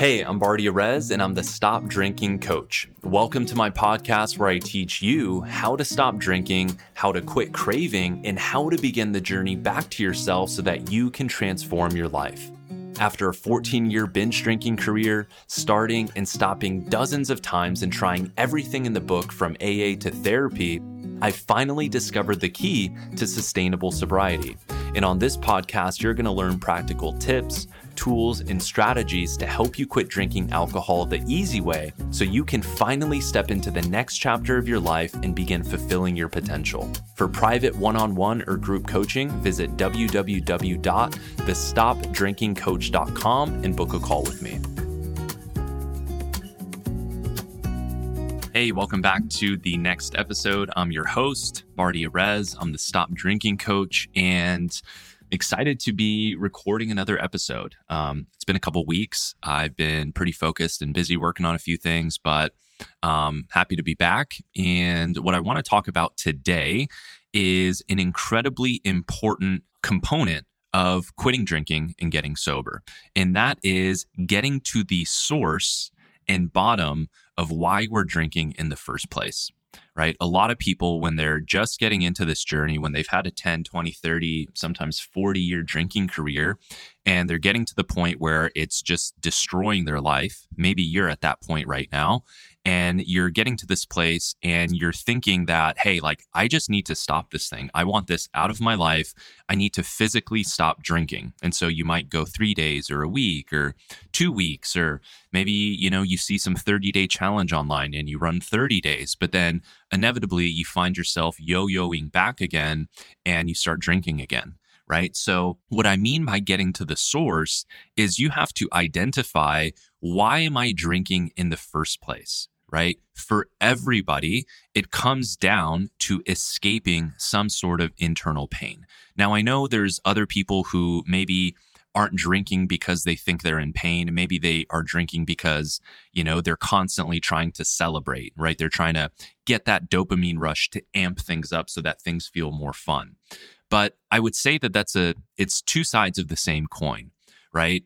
Hey, I'm Bardia Rez, and I'm the Stop Drinking Coach. Welcome to my podcast where I teach you how to stop drinking, how to quit craving, and how to begin the journey back to yourself so that you can transform your life. After a 14 year binge drinking career, starting and stopping dozens of times and trying everything in the book from AA to therapy, I finally discovered the key to sustainable sobriety. And on this podcast, you're going to learn practical tips, tools, and strategies to help you quit drinking alcohol the easy way so you can finally step into the next chapter of your life and begin fulfilling your potential. For private one on one or group coaching, visit www.thestopdrinkingcoach.com and book a call with me. Hey, welcome back to the next episode. I'm your host, Bardia Rez. I'm the Stop Drinking Coach, and excited to be recording another episode. Um, it's been a couple weeks. I've been pretty focused and busy working on a few things, but um, happy to be back. And what I want to talk about today is an incredibly important component of quitting drinking and getting sober. And that is getting to the source and bottom of why we're drinking in the first place right? A lot of people, when they're just getting into this journey, when they've had a 10, 20, 30, sometimes 40 year drinking career, and they're getting to the point where it's just destroying their life, maybe you're at that point right now, and you're getting to this place and you're thinking that, hey, like, I just need to stop this thing. I want this out of my life. I need to physically stop drinking. And so you might go three days or a week or two weeks, or maybe, you know, you see some 30 day challenge online and you run 30 days, but then inevitably you find yourself yo yoing back again and you start drinking again right? So, what I mean by getting to the source is you have to identify why am I drinking in the first place? Right? For everybody, it comes down to escaping some sort of internal pain. Now, I know there's other people who maybe aren't drinking because they think they're in pain. Maybe they are drinking because, you know, they're constantly trying to celebrate, right? They're trying to get that dopamine rush to amp things up so that things feel more fun. But I would say that that's a it's two sides of the same coin, right?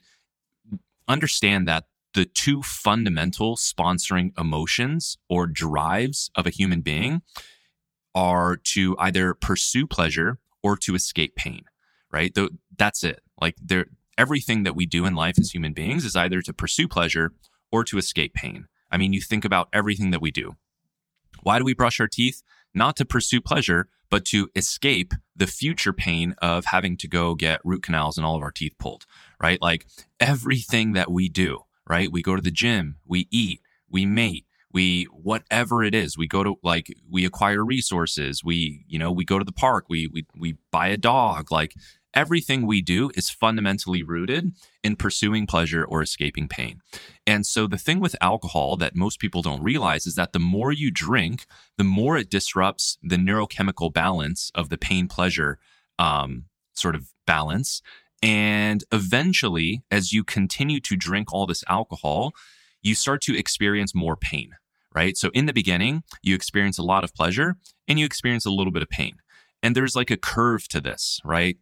Understand that the two fundamental sponsoring emotions or drives of a human being are to either pursue pleasure or to escape pain, right? That's it. Like there everything that we do in life as human beings is either to pursue pleasure or to escape pain. I mean, you think about everything that we do. Why do we brush our teeth? Not to pursue pleasure, but to escape the future pain of having to go get root canals and all of our teeth pulled, right? Like everything that we do, right? We go to the gym, we eat, we mate, we whatever it is we go to like we acquire resources we you know we go to the park we we we buy a dog like everything we do is fundamentally rooted in pursuing pleasure or escaping pain. And so the thing with alcohol that most people don't realize is that the more you drink, the more it disrupts the neurochemical balance of the pain pleasure um, sort of balance. And eventually, as you continue to drink all this alcohol, you start to experience more pain, right? So in the beginning, you experience a lot of pleasure and you experience a little bit of pain. And there's like a curve to this, right?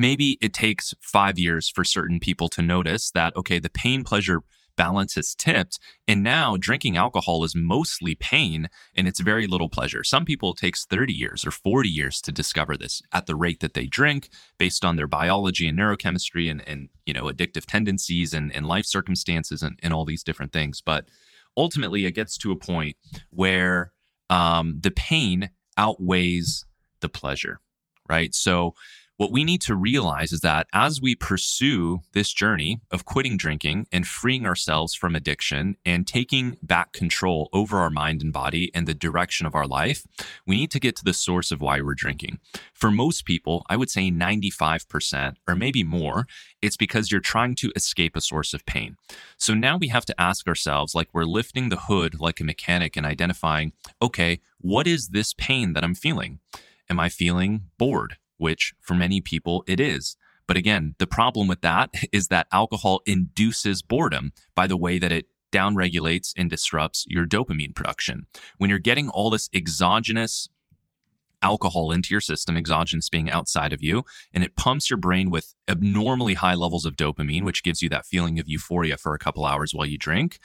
maybe it takes five years for certain people to notice that, okay, the pain pleasure balance has tipped. And now drinking alcohol is mostly pain and it's very little pleasure. Some people it takes 30 years or 40 years to discover this at the rate that they drink based on their biology and neurochemistry and, and you know, addictive tendencies and, and life circumstances and, and all these different things. But ultimately it gets to a point where um, the pain outweighs the pleasure, right? So what we need to realize is that as we pursue this journey of quitting drinking and freeing ourselves from addiction and taking back control over our mind and body and the direction of our life, we need to get to the source of why we're drinking. For most people, I would say 95% or maybe more, it's because you're trying to escape a source of pain. So now we have to ask ourselves, like we're lifting the hood like a mechanic and identifying, okay, what is this pain that I'm feeling? Am I feeling bored? Which for many people it is. But again, the problem with that is that alcohol induces boredom by the way that it downregulates and disrupts your dopamine production. When you're getting all this exogenous alcohol into your system, exogenous being outside of you, and it pumps your brain with abnormally high levels of dopamine, which gives you that feeling of euphoria for a couple hours while you drink.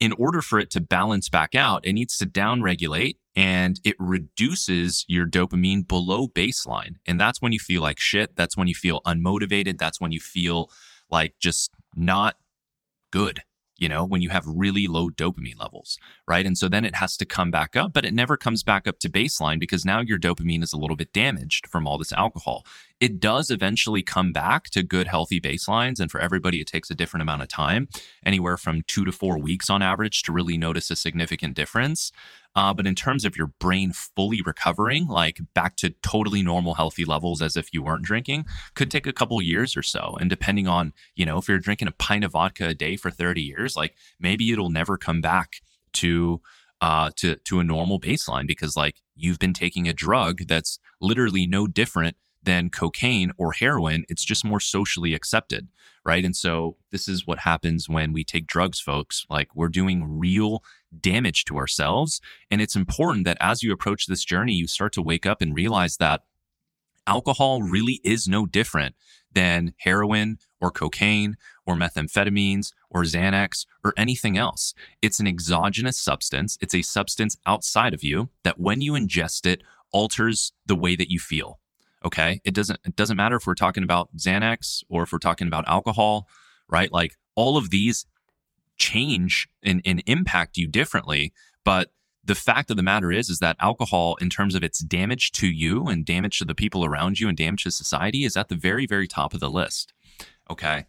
In order for it to balance back out, it needs to downregulate and it reduces your dopamine below baseline. And that's when you feel like shit. That's when you feel unmotivated. That's when you feel like just not good you know, when you have really low dopamine levels, right? And so then it has to come back up, but it never comes back up to baseline because now your dopamine is a little bit damaged from all this alcohol. It does eventually come back to good, healthy baselines. And for everybody, it takes a different amount of time, anywhere from two to four weeks on average to really notice a significant difference. Uh, but in terms of your brain fully recovering, like back to totally normal, healthy levels as if you weren't drinking, could take a couple years or so. And depending on, you know, if you're drinking a pint of vodka a day for 30 years, like maybe it'll never come back to uh, to to a normal baseline because like you've been taking a drug that's literally no different than cocaine or heroin. It's just more socially accepted, right? And so this is what happens when we take drugs, folks. Like we're doing real damage to ourselves. And it's important that as you approach this journey, you start to wake up and realize that alcohol really is no different than heroin or cocaine or methamphetamines or Xanax or anything else. It's an exogenous substance. It's a substance outside of you that when you ingest it alters the way that you feel. Okay. It doesn't, it doesn't matter if we're talking about Xanax or if we're talking about alcohol, right? Like all of these change and, and impact you differently. But the fact of the matter is, is that alcohol, in terms of its damage to you and damage to the people around you and damage to society, is at the very, very top of the list. Okay.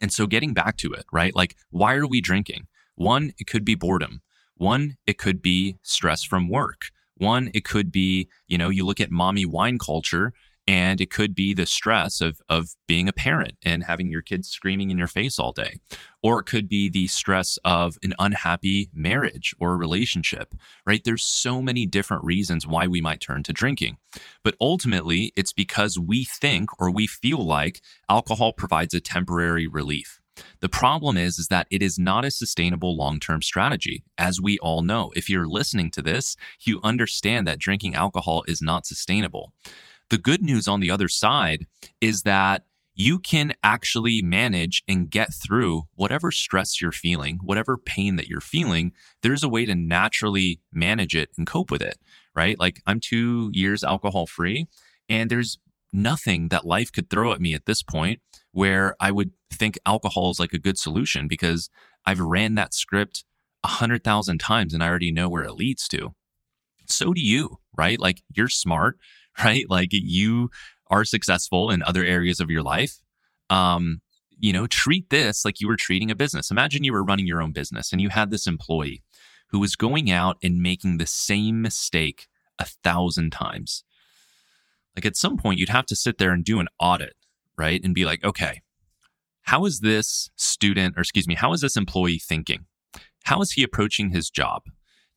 And so getting back to it, right? Like, why are we drinking? One, it could be boredom. One, it could be stress from work. One, it could be, you know, you look at mommy wine culture and it could be the stress of, of being a parent and having your kids screaming in your face all day. Or it could be the stress of an unhappy marriage or relationship, right? There's so many different reasons why we might turn to drinking. But ultimately, it's because we think or we feel like alcohol provides a temporary relief. The problem is, is that it is not a sustainable long-term strategy. As we all know, if you're listening to this, you understand that drinking alcohol is not sustainable. The good news on the other side is that you can actually manage and get through whatever stress you're feeling, whatever pain that you're feeling. There's a way to naturally manage it and cope with it, right? Like I'm two years alcohol free and there's nothing that life could throw at me at this point where I would think alcohol is like a good solution because I've ran that script a hundred thousand times and I already know where it leads to. So do you, right? Like you're smart, right? Like you are successful in other areas of your life. Um, you know, treat this like you were treating a business. Imagine you were running your own business and you had this employee who was going out and making the same mistake a thousand times. Like at some point, you'd have to sit there and do an audit, right? And be like, okay, how is this student, or excuse me, how is this employee thinking? How is he approaching his job?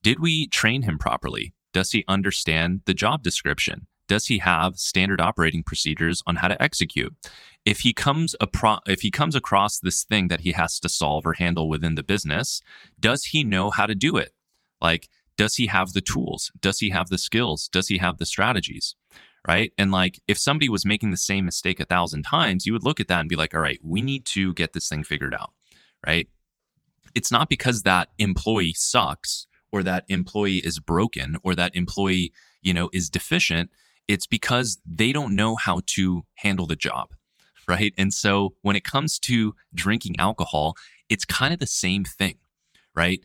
Did we train him properly? Does he understand the job description? Does he have standard operating procedures on how to execute? If he comes apro- if he comes across this thing that he has to solve or handle within the business, does he know how to do it? Like, does he have the tools? Does he have the skills? Does he have the strategies? right? And like if somebody was making the same mistake a thousand times, you would look at that and be like, all right, we need to get this thing figured out, right? It's not because that employee sucks or that employee is broken or that employee, you know, is deficient. It's because they don't know how to handle the job, right? And so when it comes to drinking alcohol, it's kind of the same thing, right?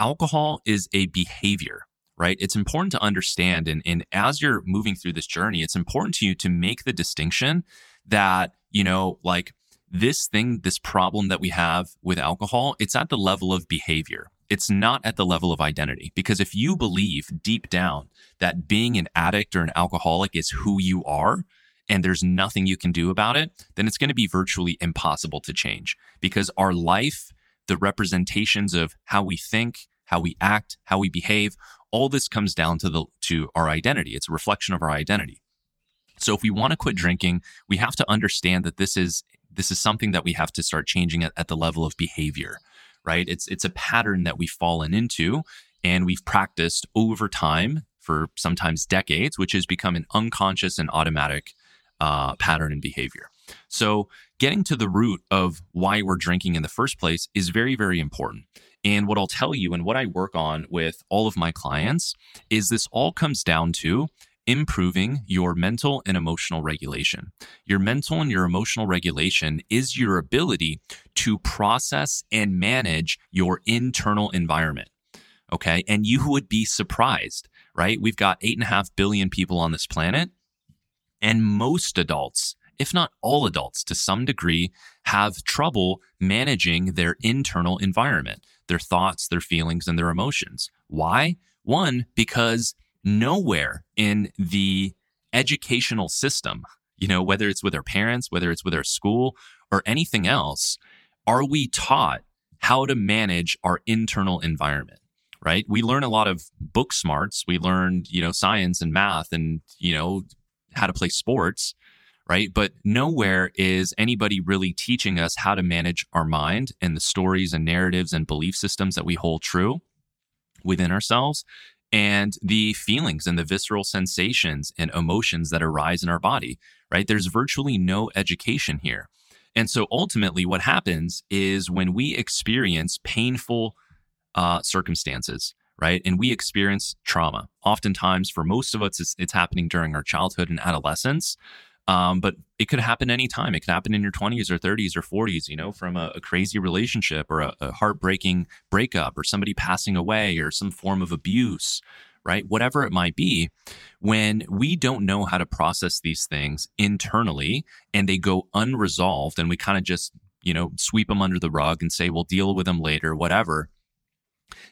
Alcohol is a behavior right? It's important to understand. And, and as you're moving through this journey, it's important to you to make the distinction that, you know, like this thing, this problem that we have with alcohol, it's at the level of behavior. It's not at the level of identity. Because if you believe deep down that being an addict or an alcoholic is who you are, and there's nothing you can do about it, then it's going to be virtually impossible to change because our life, the representations of how we think, how we act, how we behave, all this comes down to the to our identity. It's a reflection of our identity. So if we want to quit drinking, we have to understand that this is this is something that we have to start changing at, at the level of behavior, right? It's it's a pattern that we've fallen into and we've practiced over time for sometimes decades, which has become an unconscious and automatic uh, pattern and behavior. So, getting to the root of why we're drinking in the first place is very, very important. And what I'll tell you and what I work on with all of my clients is this all comes down to improving your mental and emotional regulation. Your mental and your emotional regulation is your ability to process and manage your internal environment. Okay. And you would be surprised, right? We've got eight and a half billion people on this planet, and most adults, if not all adults to some degree, have trouble managing their internal environment, their thoughts, their feelings, and their emotions. Why? One, because nowhere in the educational system, you know, whether it's with our parents, whether it's with our school or anything else, are we taught how to manage our internal environment? Right. We learn a lot of book smarts. We learn, you know, science and math and, you know, how to play sports. Right. But nowhere is anybody really teaching us how to manage our mind and the stories and narratives and belief systems that we hold true within ourselves and the feelings and the visceral sensations and emotions that arise in our body, right? There's virtually no education here. And so ultimately, what happens is when we experience painful uh, circumstances, right? And we experience trauma. Oftentimes, for most of us, it's, it's happening during our childhood and adolescence. Um, but it could happen anytime. It could happen in your 20s or 30s or 40s, you know, from a, a crazy relationship or a, a heartbreaking breakup or somebody passing away or some form of abuse, right? Whatever it might be, when we don't know how to process these things internally and they go unresolved and we kind of just, you know, sweep them under the rug and say, we'll deal with them later, whatever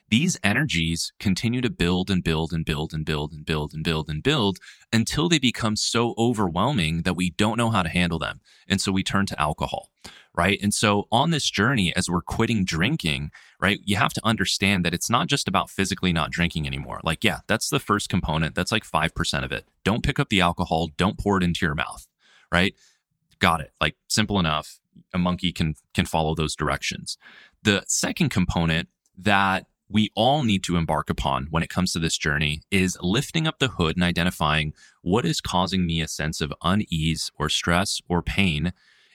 these energies continue to build and build and build and build and build and build and build until they become so overwhelming that we don't know how to handle them. And so we turn to alcohol, right? And so on this journey, as we're quitting drinking, right, you have to understand that it's not just about physically not drinking anymore. Like, yeah, that's the first component. That's like 5% of it. Don't pick up the alcohol, don't pour it into your mouth, right? Got it. Like simple enough. A monkey can can follow those directions. The second component that we all need to embark upon when it comes to this journey is lifting up the hood and identifying what is causing me a sense of unease or stress or pain,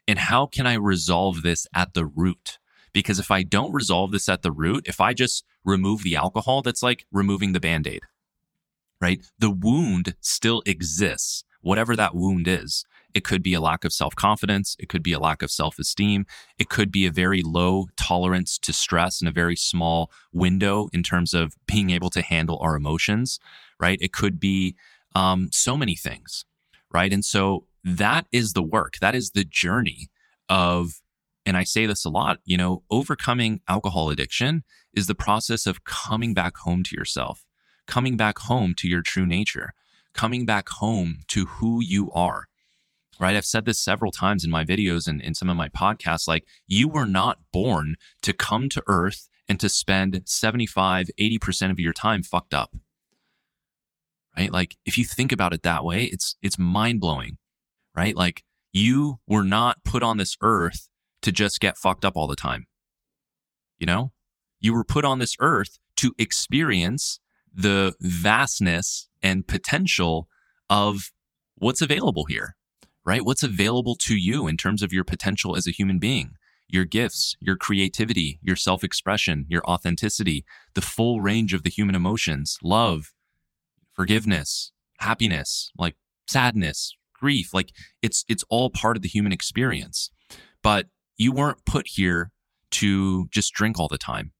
and how can I resolve this at the root? Because if I don't resolve this at the root, if I just remove the alcohol, that's like removing the band aid, right? The wound still exists, whatever that wound is. It could be a lack of self confidence. It could be a lack of self esteem. It could be a very low tolerance to stress and a very small window in terms of being able to handle our emotions, right? It could be um, so many things, right? And so that is the work. That is the journey of, and I say this a lot, you know, overcoming alcohol addiction is the process of coming back home to yourself, coming back home to your true nature, coming back home to who you are right? I've said this several times in my videos and in some of my podcasts. Like, you were not born to come to earth and to spend 75, 80% of your time fucked up. Right? Like, if you think about it that way, it's it's mind blowing, right? Like, you were not put on this earth to just get fucked up all the time. You know, you were put on this earth to experience the vastness and potential of what's available here right? What's available to you in terms of your potential as a human being, your gifts, your creativity, your self expression, your authenticity, the full range of the human emotions, love, forgiveness, happiness, like sadness, grief. Like it's, it's all part of the human experience. But you weren't put here to just drink all the time,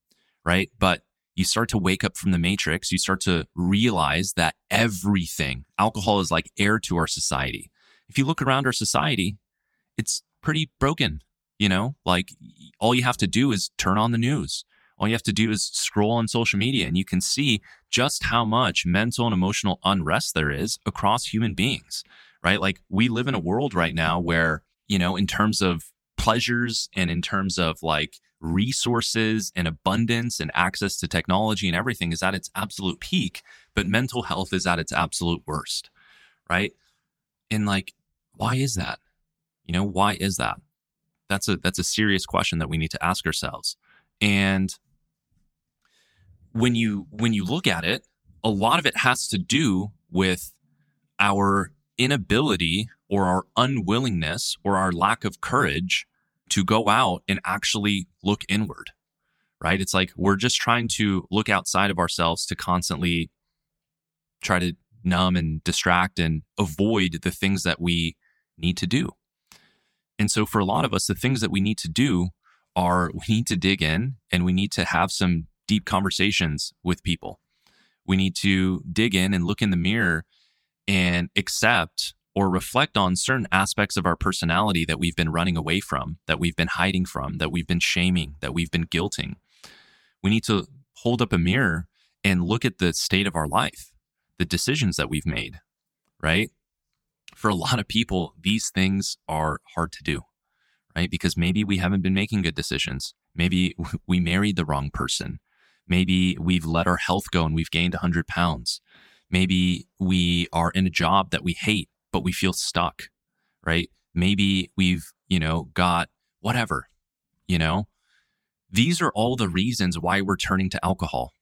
right? But you start to wake up from the matrix. You start to realize that everything, alcohol is like air to our society if you look around our society, it's pretty broken. You know, like all you have to do is turn on the news. All you have to do is scroll on social media and you can see just how much mental and emotional unrest there is across human beings, right? Like we live in a world right now where, you know, in terms of pleasures and in terms of like resources and abundance and access to technology and everything is at its absolute peak, but mental health is at its absolute worst, right? And like why is that? You know, why is that? That's a that's a serious question that we need to ask ourselves. And when you when you look at it, a lot of it has to do with our inability or our unwillingness or our lack of courage to go out and actually look inward, right? It's like we're just trying to look outside of ourselves to constantly try to numb and distract and avoid the things that we need to do. And so for a lot of us, the things that we need to do are we need to dig in and we need to have some deep conversations with people. We need to dig in and look in the mirror and accept or reflect on certain aspects of our personality that we've been running away from, that we've been hiding from, that we've been shaming, that we've been guilting. We need to hold up a mirror and look at the state of our life, the decisions that we've made, right? For a lot of people, these things are hard to do, right? Because maybe we haven't been making good decisions. Maybe we married the wrong person. Maybe we've let our health go and we've gained 100 pounds. Maybe we are in a job that we hate, but we feel stuck, right? Maybe we've, you know, got whatever, you know? These are all the reasons why we're turning to alcohol,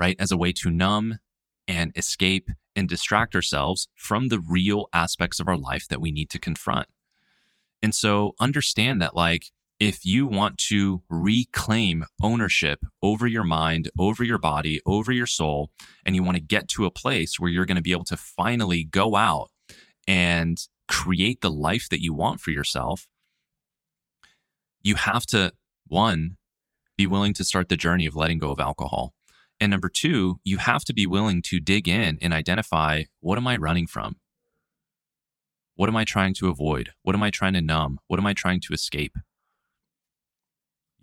right? As a way to numb and escape and distract ourselves from the real aspects of our life that we need to confront. And so understand that, like, if you want to reclaim ownership over your mind, over your body, over your soul, and you want to get to a place where you're going to be able to finally go out and create the life that you want for yourself, you have to, one, be willing to start the journey of letting go of alcohol. And number two, you have to be willing to dig in and identify what am I running from? What am I trying to avoid? What am I trying to numb? What am I trying to escape?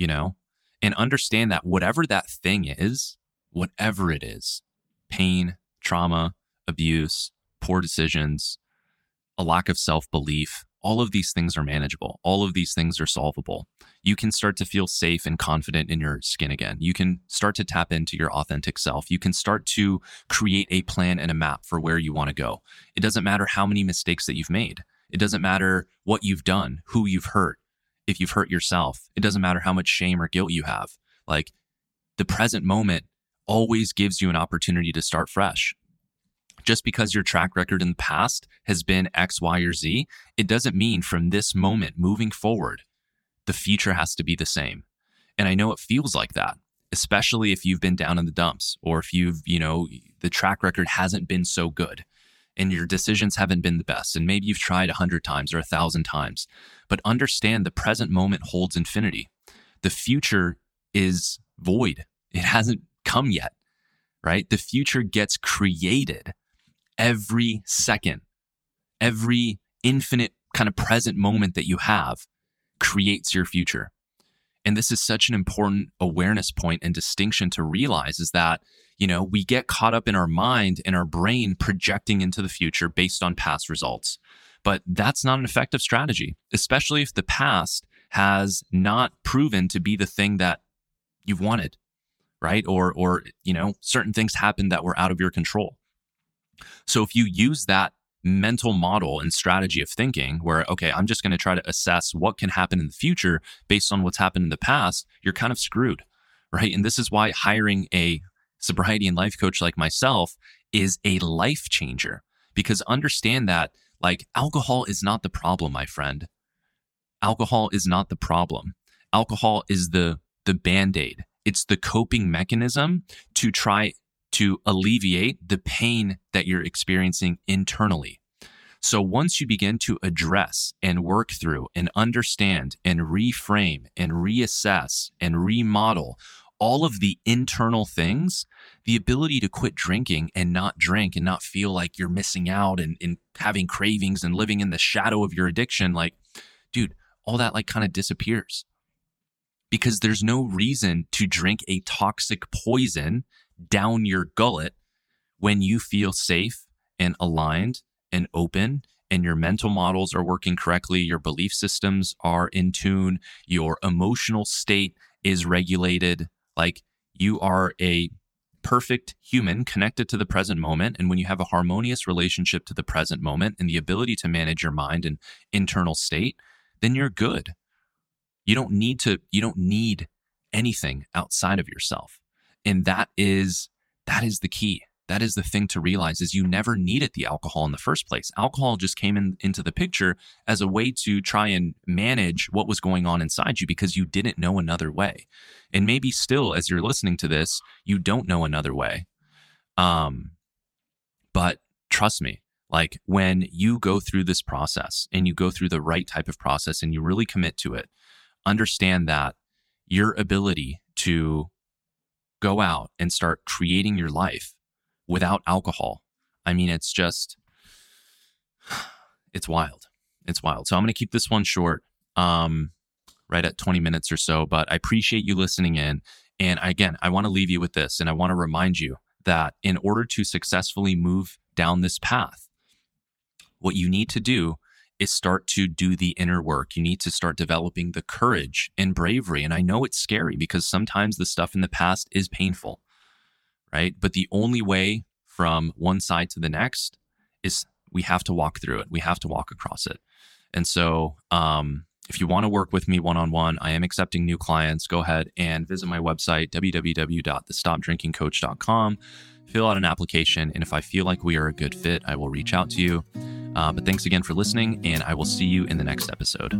you know, and understand that whatever that thing is, whatever it is, pain, trauma, abuse, poor decisions, a lack of self belief, all of these things are manageable. All of these things are solvable. You can start to feel safe and confident in your skin again. You can start to tap into your authentic self. You can start to create a plan and a map for where you want to go. It doesn't matter how many mistakes that you've made. It doesn't matter what you've done, who you've hurt if you've hurt yourself. It doesn't matter how much shame or guilt you have. Like the present moment always gives you an opportunity to start fresh. Just because your track record in the past has been X, Y, or Z, it doesn't mean from this moment moving forward, the future has to be the same. And I know it feels like that, especially if you've been down in the dumps or if you've, you know, the track record hasn't been so good and your decisions haven't been the best. And maybe you've tried a hundred times or a thousand times, but understand the present moment holds infinity. The future is void. It hasn't come yet, right? The future gets created every second. Every infinite kind of present moment that you have creates your future. And this is such an important awareness point and distinction to realize is that you know, we get caught up in our mind and our brain projecting into the future based on past results. But that's not an effective strategy, especially if the past has not proven to be the thing that you've wanted, right? Or, or, you know, certain things happened that were out of your control. So if you use that mental model and strategy of thinking where, okay, I'm just going to try to assess what can happen in the future based on what's happened in the past, you're kind of screwed, right? And this is why hiring a sobriety and life coach like myself is a life changer because understand that like alcohol is not the problem, my friend. Alcohol is not the problem. Alcohol is the the band-aid. It's the coping mechanism to try to alleviate the pain that you're experiencing internally. So once you begin to address and work through and understand and reframe and reassess and remodel all of the internal things, the ability to quit drinking and not drink and not feel like you're missing out and, and having cravings and living in the shadow of your addiction, like, dude, all that like kind of disappears because there's no reason to drink a toxic poison down your gullet when you feel safe and aligned and open and your mental models are working correctly, your belief systems are in tune, your emotional state is regulated, like you are a perfect human connected to the present moment. And when you have a harmonious relationship to the present moment and the ability to manage your mind and internal state, then you're good. You don't need to, you don't need anything outside of yourself. And that is, that is the key. that is the thing to realize is you never needed the alcohol in the first place. Alcohol just came in, into the picture as a way to try and manage what was going on inside you because you didn't know another way. And maybe still, as you're listening to this, you don't know another way. Um, but trust me, like when you go through this process and you go through the right type of process and you really commit to it, understand that your ability to go out and start creating your life without alcohol. I mean, it's just, it's wild. It's wild. So I'm going to keep this one short, um, right at 20 minutes or so. But I appreciate you listening in. And again, I want to leave you with this and I want to remind you that in order to successfully move down this path, what you need to do is start to do the inner work. You need to start developing the courage and bravery. And I know it's scary because sometimes the stuff in the past is painful, right? But the only way from one side to the next is we have to walk through it. We have to walk across it. And so, um, if you want to work with me one on one, I am accepting new clients. Go ahead and visit my website, www.thestopdrinkingcoach.com. Fill out an application. And if I feel like we are a good fit, I will reach out to you. Uh, but thanks again for listening, and I will see you in the next episode.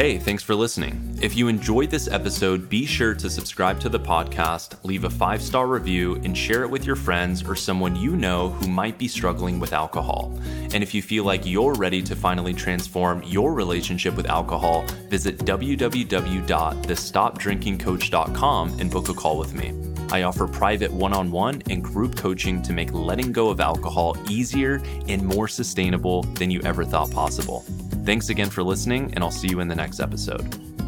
Hey, thanks for listening. If you enjoyed this episode, be sure to subscribe to the podcast, leave a five star review, and share it with your friends or someone you know who might be struggling with alcohol. And if you feel like you're ready to finally transform your relationship with alcohol, visit www.thestopdrinkingcoach.com and book a call with me. I offer private one on one and group coaching to make letting go of alcohol easier and more sustainable than you ever thought possible. Thanks again for listening, and I'll see you in the next episode.